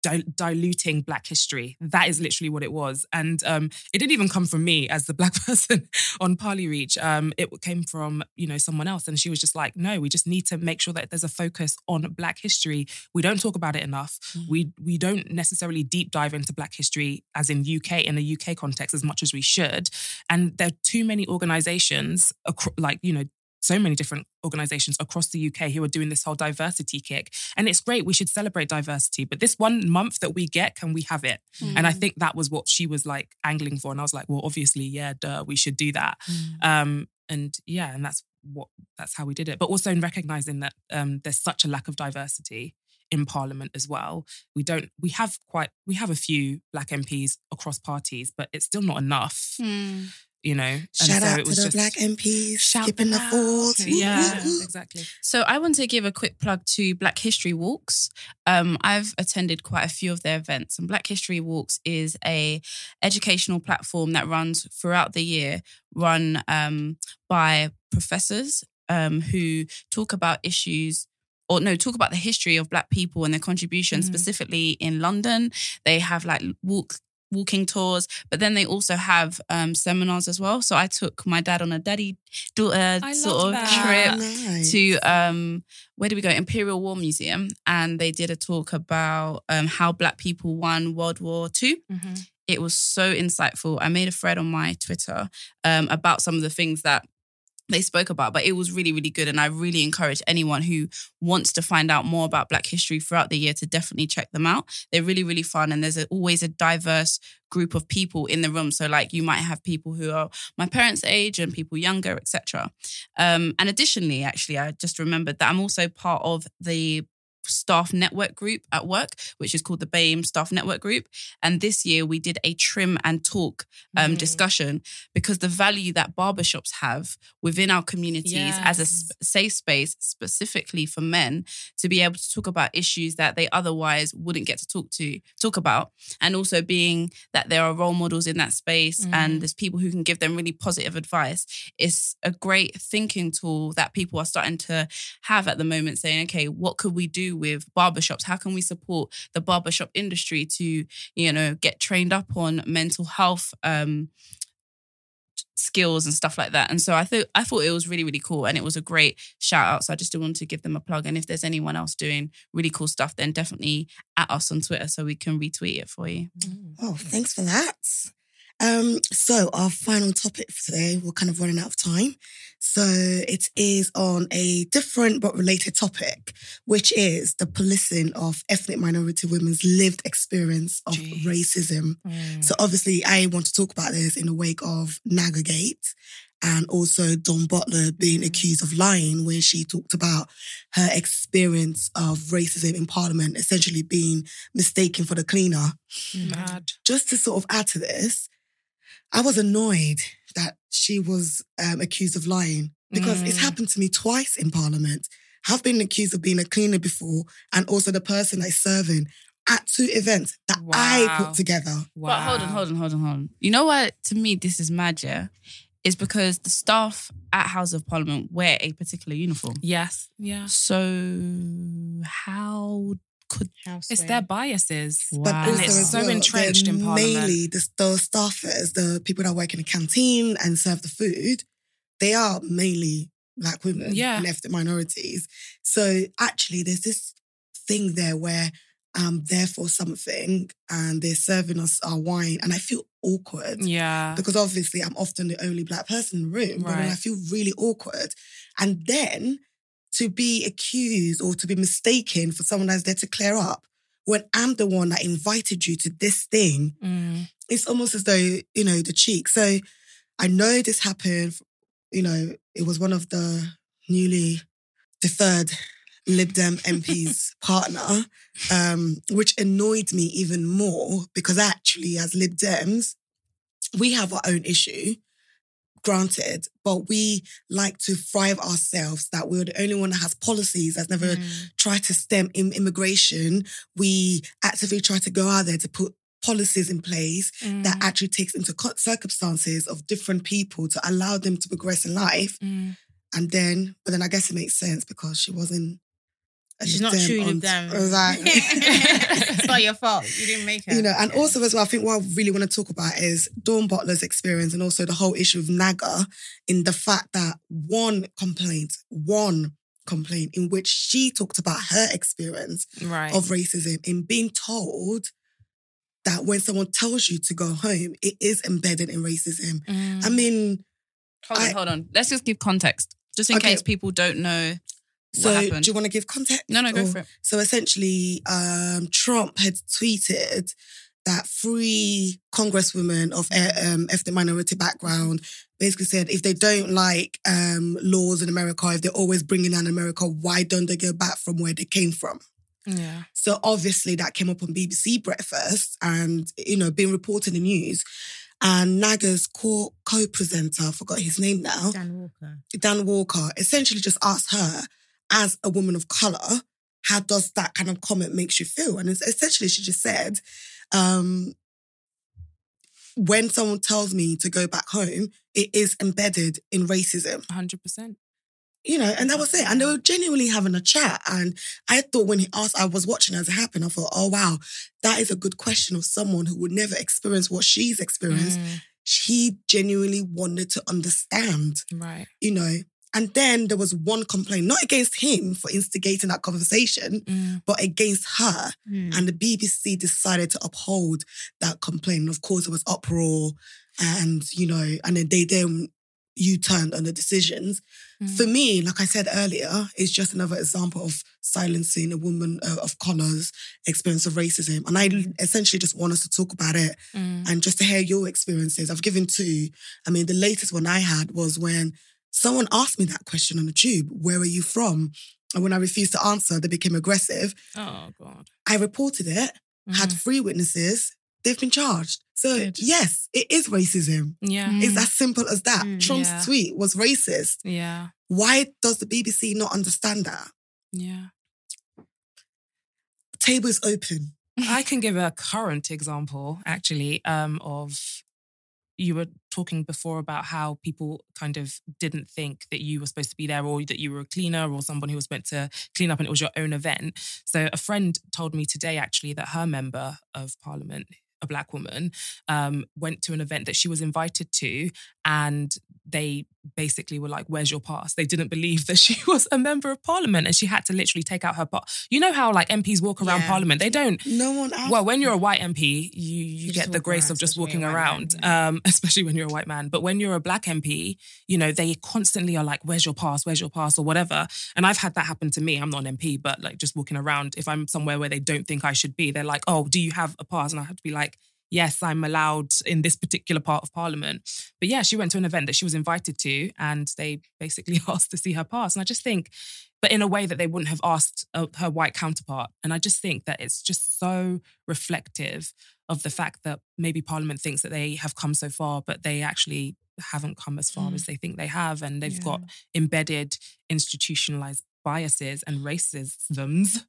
Di- diluting black history. That is literally what it was. And um it didn't even come from me as the black person on parlireach. Um it came from you know someone else. And she was just like no we just need to make sure that there's a focus on black history. We don't talk about it enough. We we don't necessarily deep dive into black history as in UK in a UK context as much as we should. And there are too many organizations like you know so many different organizations across the UK who are doing this whole diversity kick. And it's great we should celebrate diversity but this one month that we get can we have it? And I think that was what she was like angling for and I was like well obviously yeah duh we should do that. Um and yeah and that's what that's how we did it. But also in recognizing that um there's such a lack of diversity in parliament as well. We don't we have quite we have a few black mps across parties but it's still not enough. Hmm. You know and Shout so out it to the just Black MPs, shout skipping the falls. yeah exactly So I want to give a quick plug to Black History Walks. Um, I've attended quite a few of their events, and Black History Walks is a educational platform that runs throughout the year, run um, by professors um, who talk about issues. Or no, talk about the history of Black people and their contributions, Mm. specifically in London. They have like walk walking tours, but then they also have um, seminars as well. So I took my dad on a daddy daughter I sort of that. trip Nice. to um where did we go imperial war museum and they did a talk about um how black people won world war two Mhm. it was so insightful i made a thread on my twitter um about some of the things that they spoke about but it was really really good. And i really encourage anyone who wants to find out more about black history throughout the year to definitely check them out. They're really really fun and there's a, always a diverse group of people in the room. So like you might have people who are my parents age and people younger etc um, and additionally, actually, I just remembered that I'm also part of the staff network group at work, which is called the BAME Staff Network Group. And this year we did a trim and talk um, Mm. discussion because the value that barbershops have within our communities as a sp- safe space, specifically for men, to be able to talk about issues that they otherwise wouldn't get to talk to talk about, and also being that there are role models in that space Mm. and there's people who can give them really positive advice. It's a great thinking tool that people are starting to have at the moment, saying, okay, what could we do with barbershops? How can we support the barbershop industry to, you know, get trained up on mental health? Um, skills and stuff like that and so i thought i thought it was really really cool and it was a great shout out so i just wanted to give them a plug and if there's anyone else doing really cool stuff then definitely at us on twitter so we can retweet it for you Oh, thanks for that. Um, so our final topic for today, we're kind of running out of time. So it is on a different but related topic, which is the policing of ethnic minority women's lived experience of Jeez. racism. Mm. So obviously I want to talk about this in the wake of Nagagate and also Dawn Butler being Mm. accused of lying when she talked about her experience of racism in parliament, essentially being mistaken for the cleaner mad just to sort of add to this, I was annoyed that she was um, accused of lying because it's Mm. happened to me twice in Parliament. I've been accused of being a cleaner before, and also the person that's serving at two events that I put together. But hold on, hold on, hold on, hold on. You know what? To me, this is magic. Is because the staff at House of Parliament wear a particular uniform. yes yeah So how could it's their biases But Wow. and also it's as so well, entrenched in parliament Mainly the, the staffers, the people that work in the canteen and serve the food, they are mainly black women Yeah. and ethnic minorities. So actually, there's this thing there where um, I'm there for something and they're serving us our wine, and I feel awkward. yeah Because obviously, I'm often the only black person in the room, but I feel really awkward. And then to be accused or to be mistaken for someone that's there to clear up when I'm the one that invited you to this thing, Mm. it's almost as though, you know, the cheek. So I know this happened, you know, it was one of the newly deferred Lib Dem MP's partner, um, which annoyed me even more because actually, as Lib Dems, we have our own issue granted, but we like to thrive ourselves that we're the only one that has policies that's never Mm. tried to stem in immigration. We actively try to go out there to put policies in place Mm. that actually takes into circumstances of different people to allow them to progress in life. Mm. And then, but then I guess it makes sense because she wasn't. A She's not Dem true on- with them. Exactly. it's not your fault. You didn't make her. you know, and Yeah. also as well, I think what I really want to talk about is Dawn Butler's experience and also the whole issue of Naga in the fact that one complaint, one complaint in which she talked about her experience Right. of racism in being told that when someone tells you to go home, it is embedded in racism. Mm. I mean, Hold on, I- hold on. Let's just give context, just in Okay. case people don't know what so do you want to give context? no, no, go Or- for it. So essentially, um, Trump had tweeted that three congresswomen of uh, um, ethnic minority background basically said if they don't like um, laws in America, if they're always bringing down America, why don't they go back from where they came from? yeah. So obviously that came up on BBC Breakfast and, you know, being reported in the news. And Naga's co- co-presenter, I forgot his name now, Dan Walker. Dan Walker, essentially just asked her, as a woman of color, how does that kind of comment makes you feel? And it's essentially, she just said, um, when someone tells me to go back home, it is embedded in racism, 100%. you know, and that was it. And they were genuinely having a chat. And I thought when he asked, I was watching as it happened, I thought, oh, wow, that is a good question of someone who would never experience what she's experienced. Mm. He genuinely wanted to understand Right. you know. And then there was one complaint, not against him for instigating that conversation, Mm. but against her. Mm. And the BBC decided to uphold that complaint. And of course, there was uproar, and you know, and then they then U turned on the decisions. Mm. For me, like I said earlier, it's just another example of silencing a woman uh, of color's experience of racism. And I essentially just want us to talk about it Mm. and just to hear your experiences. I've given two. I mean, the latest one I had was when someone asked me that question on the tube, where are you from? And when I refused to answer, they became aggressive. Oh, God. I reported it, had Mm. three witnesses, they've been charged. So Good. yes, it is racism. Yeah. It's as simple as that. Mm, Trump's yeah. tweet was racist. Yeah. Why does the BBC not understand that? Yeah. Table is open. I can give a current example, actually, um, of you were talking before about how people kind of didn't think that you were supposed to be there or that you were a cleaner or someone who was meant to clean up and it was your own event. So a friend told me today actually that her member of parliament, a black woman, um, went to an event that she was invited to and they basically were like, Where's your pass? They didn't believe that she was a member of parliament and she had to literally take out her pass. You know how like MPs walk around Yeah. parliament? They don't No one asked. well, when you're a white MP, you you, just get the grace of just walking around, man, um, especially when you're a white man. But when you're a black MP, you know they constantly are like, "Where's your pass? Where's your pass?" or whatever. And I've had that happen to me. I'm not an MP, but like just walking around, if I'm somewhere where they don't think I should be, they're like, "Oh, do you have a pass?" And I have to be like. Yes, I'm allowed in this particular part of Parliament. But yeah, she went to an event that she was invited to, and they basically asked to see her pass. And I just think, but in a way that they wouldn't have asked uh, her white counterpart. And I just think that it's just so reflective of the fact that maybe Parliament thinks that they have come so far, but they actually haven't come as far Mm. as they think they have. And they've Yeah. got embedded institutionalized biases and racisms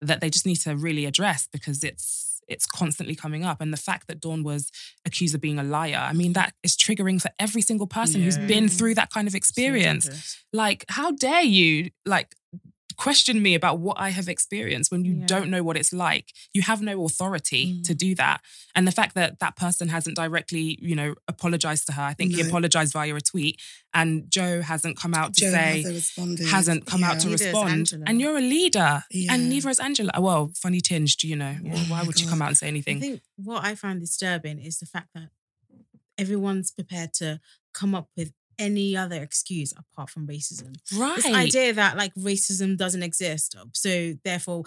that they just need to really address because it's it's constantly coming up. And the fact that dawn was accused of being a liar i mean that is triggering for every single person who's been through that kind of experience. like how dare you like question me about what i have experienced when you Yeah. don't know what it's like you have no authority Mm. to do that and the fact that that person hasn't directly you know apologized to her i think he apologized via a tweet and jo hasn't come out to Jo say hasn't hasn't come out to Neither respond. And you're a leader. Yeah. And neither is Angela. Well, funny tinged, do you know. Yeah. Well, why Oh my would you come out and say anything? I think what I find disturbing is the fact that everyone's prepared to come up with any other excuse apart from racism. right. This idea that like racism doesn't exist, so therefore,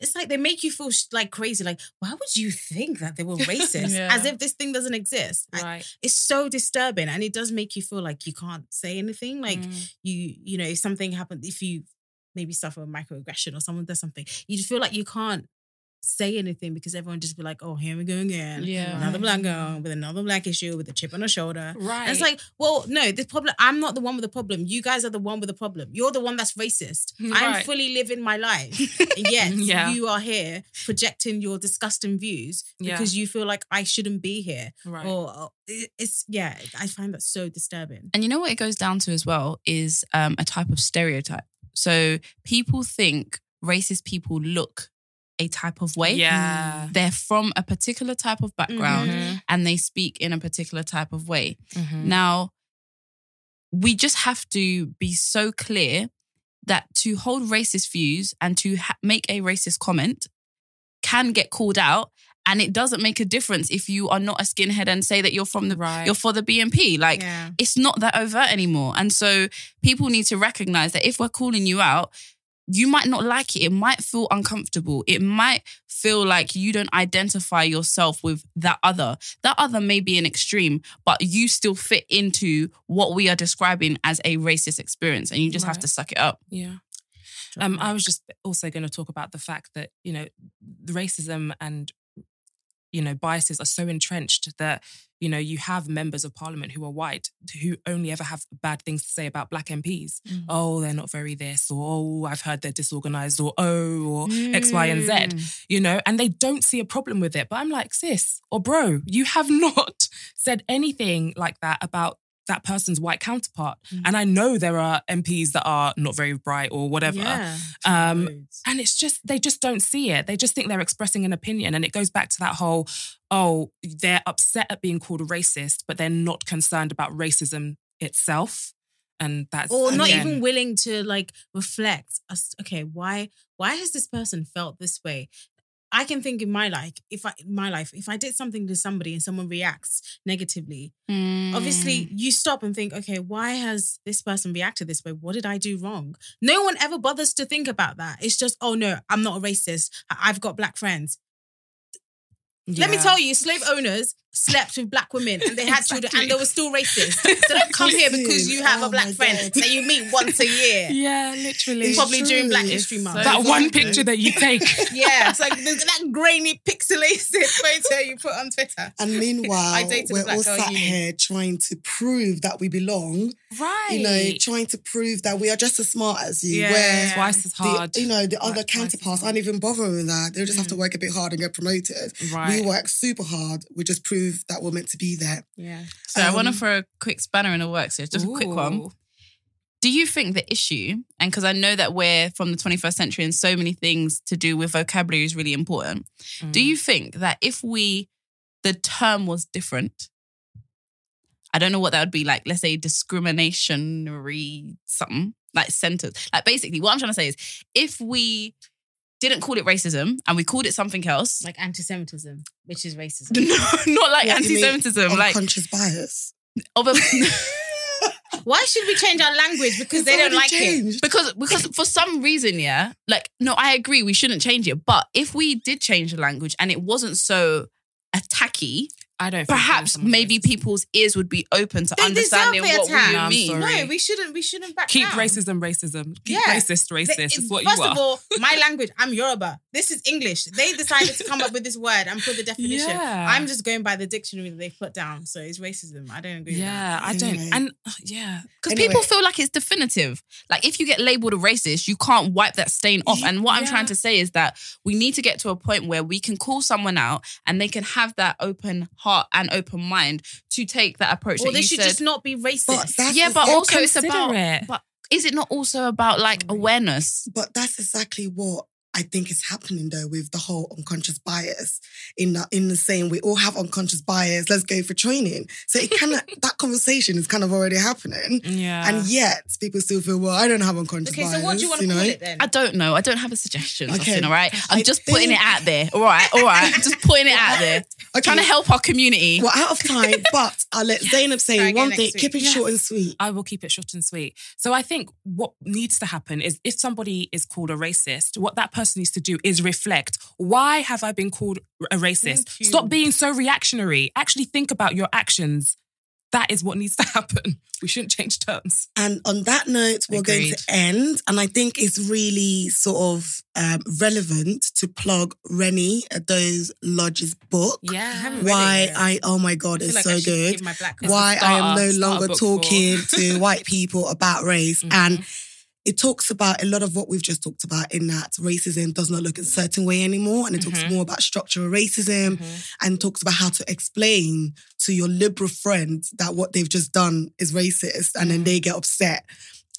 it's like they make you feel like crazy. Like, why would you think that they were racist? Yeah. As if this thing doesn't exist. Right. It's so disturbing, and it does make you feel like you can't say anything. Like Mm. you, you know, if something happens, if you maybe suffer a microaggression or someone does something, you just feel like you can't say anything because everyone just be like, oh, here we go again. Yeah. Another black girl with another black issue with a chip on her shoulder. Right. And it's like, well, no, this problem, I'm not the one with the problem. You guys are the one with the problem. You're the one that's racist. I'm fully living my life. And yet Yeah. you are here projecting your disgusting views Yeah. because you feel like I shouldn't be here. right. Or or it's, yeah, I find that so disturbing. And you know what it goes down to as well is um, a type of stereotype. So people think racist people look a type of way. yeah. They're from a particular type of background Mhm. and they speak in a particular type of way. Mhm. Now, we just have to be so clear that to hold racist views and to ha- make a racist comment can get called out. And it doesn't make a difference if you are not a skinhead and say that you're from the Right. you're for the BNP. Like yeah. it's not that overt anymore. And so people need to recognize that if we're calling you out, you might not like it. It might feel uncomfortable. It might feel like you don't identify yourself with that other. That other may be an extreme, but you still fit into what we are describing as a racist experience. And you just have to suck it up. Yeah. Um, I was just also going to talk about the fact that you know the racism and you know biases are so entrenched that you know you have members of parliament who are white who only ever have bad things to say about black MPs. Mm. Oh, they're not very this, or oh, I've heard they're disorganized, or oh, or X, Y, and Z. Mm. You know, and they don't see a problem with it. But I'm like, sis or bro, you have not said anything like that about that person's white counterpart. Mm. And I know there are MPs that are not very bright or whatever. Yeah. Um, and it's just, they just don't see it. They just think they're expressing an opinion. And it goes back to that whole, oh, they're upset at being called a racist, but they're not concerned about racism itself. And that's, or not again- even willing to like reflect as okay why why has this person felt this way i can think in my life if i my life if i did something to somebody and someone reacts negatively Mm. obviously you stop and think okay why has this person reacted this way? What did i do wrong? No one ever bothers to think about that. It's just oh no i'm not a racist. I've got black friends. Let me tell you slave owners slept with black women and they had children and they were still racist so don't come here because you have a Oh black friend God. that you meet once a year Yeah, literally. It's probably during. Black History Month. so that one Exactly. picture that you take. Yeah, it's like that grainy pixelated photo you put on Twitter. And meanwhile, I dated a we're black all girl sat uni. here trying to prove that we belong. right. You know, trying to prove that we are just as smart as you. Yeah. Where twice as the, hard. you know, the other Right, twice as counterparts aren't even bothering with that. They just have to mm. work a bit hard and get promoted. right. We work super hard. We just prove that we're meant to be there. Yeah. So I want to Um, throw a quick spanner in the works here, just a quick one. Do you think the issue, and because I know that we're from the 21st century and so many things to do with vocabulary is really important, do Mm. you think that if we, the term was different, I don't know what that would be like, let's say discriminationary something, like centered. Like basically, what I'm trying to say is if we didn't call it racism and we called it something else, Like anti-Semitism, which is racism. no, not like What, anti-Semitism, like Unconscious bias. of a Why should we change our language? Because they don't already like it. because because for some reason, yeah, like no, I agree, we shouldn't change it. But if we did change the language and it wasn't so attacky, I don't. think perhaps someone maybe racist. people's ears would be open to They understanding what attack. we No, mean. sorry. No, we shouldn't. We shouldn't back keep down. racism, racism. Keep Yeah. racist, racist. They- Is what First you are. of all, my language, I'm Yoruba. This is English. They decided to come up with this word and put the definition. Yeah. I'm just going by the dictionary that they put down. So it's racism. I don't agree with yeah, that. I don't. Anyway. And uh, yeah, Because Anyway. people feel like it's definitive. Like if you get labeled a racist, you can't wipe that stain off. And what I'm trying to say is that we need to get to a point where we can call someone out and they can have that open heart and open mind to take that approach. Or that they you should said. just not be racist. But yeah, but also it's about. it. But is it not also about like awareness? But that's exactly what I think is happening though with the whole unconscious bias. In the, in the saying we all have unconscious bias, let's go for training. So it kind of that conversation is kind of already happening, yeah. and yet people still feel well. I don't have unconscious okay, bias. so what do you want to know? call it then? I don't know. I don't have a suggestion. Okay. Okay. all right. I'm I just putting it out there. All right, all right. just putting it out there. Okay, Trying to help our community. We're out of time, but I'll let Zainab say Try one thing. week. Keep it Yes. short and sweet. I will keep it short and sweet. So I think what needs to happen is if somebody is called a racist, what that person needs to do is reflect. Why have I been called a racist? Stop being so reactionary. Actually think about your actions that is what needs to happen. We shouldn't change terms. And on that note, we're going to end. And I think it's really sort of um, relevant to plug Rennie those Lodge's book. I haven't read Why it yet. I oh my god, I it's like so good. give my black Why the I am no longer starter book for- talking to white people about race. Mhm. And it talks about a lot of what we've just talked about in that racism does not look a certain way anymore. And it talks Mhm. more about structural racism Mhm. and talks about how to explain to your liberal friends that what they've just done is racist and then they get upset.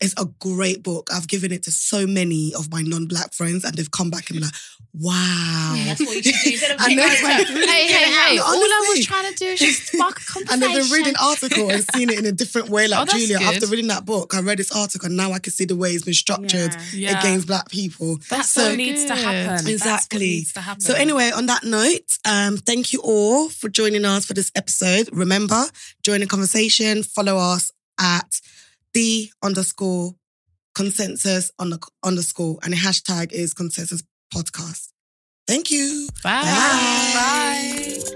It's a great book. I've given it to so many of my non-black friends and they've come back and been like, wow. That's what you should do. Instead of And it hey, hey, hey! All I was trying to do is just spark a conversation. And they've been reading article and seen it in a different way. Like Oh, Julia, good. after reading that book, I read this article and now I can see the way it's been structured Yeah. Yeah. against black people. That's So- what needs to happen. Exactly. to happen. So anyway, on that note, um, thank you all for joining us for this episode. Remember, join the conversation. Follow us at the underscore consensus on the underscore, and the hashtag is consensus podcast. Thank you. Bye. Bye. Bye.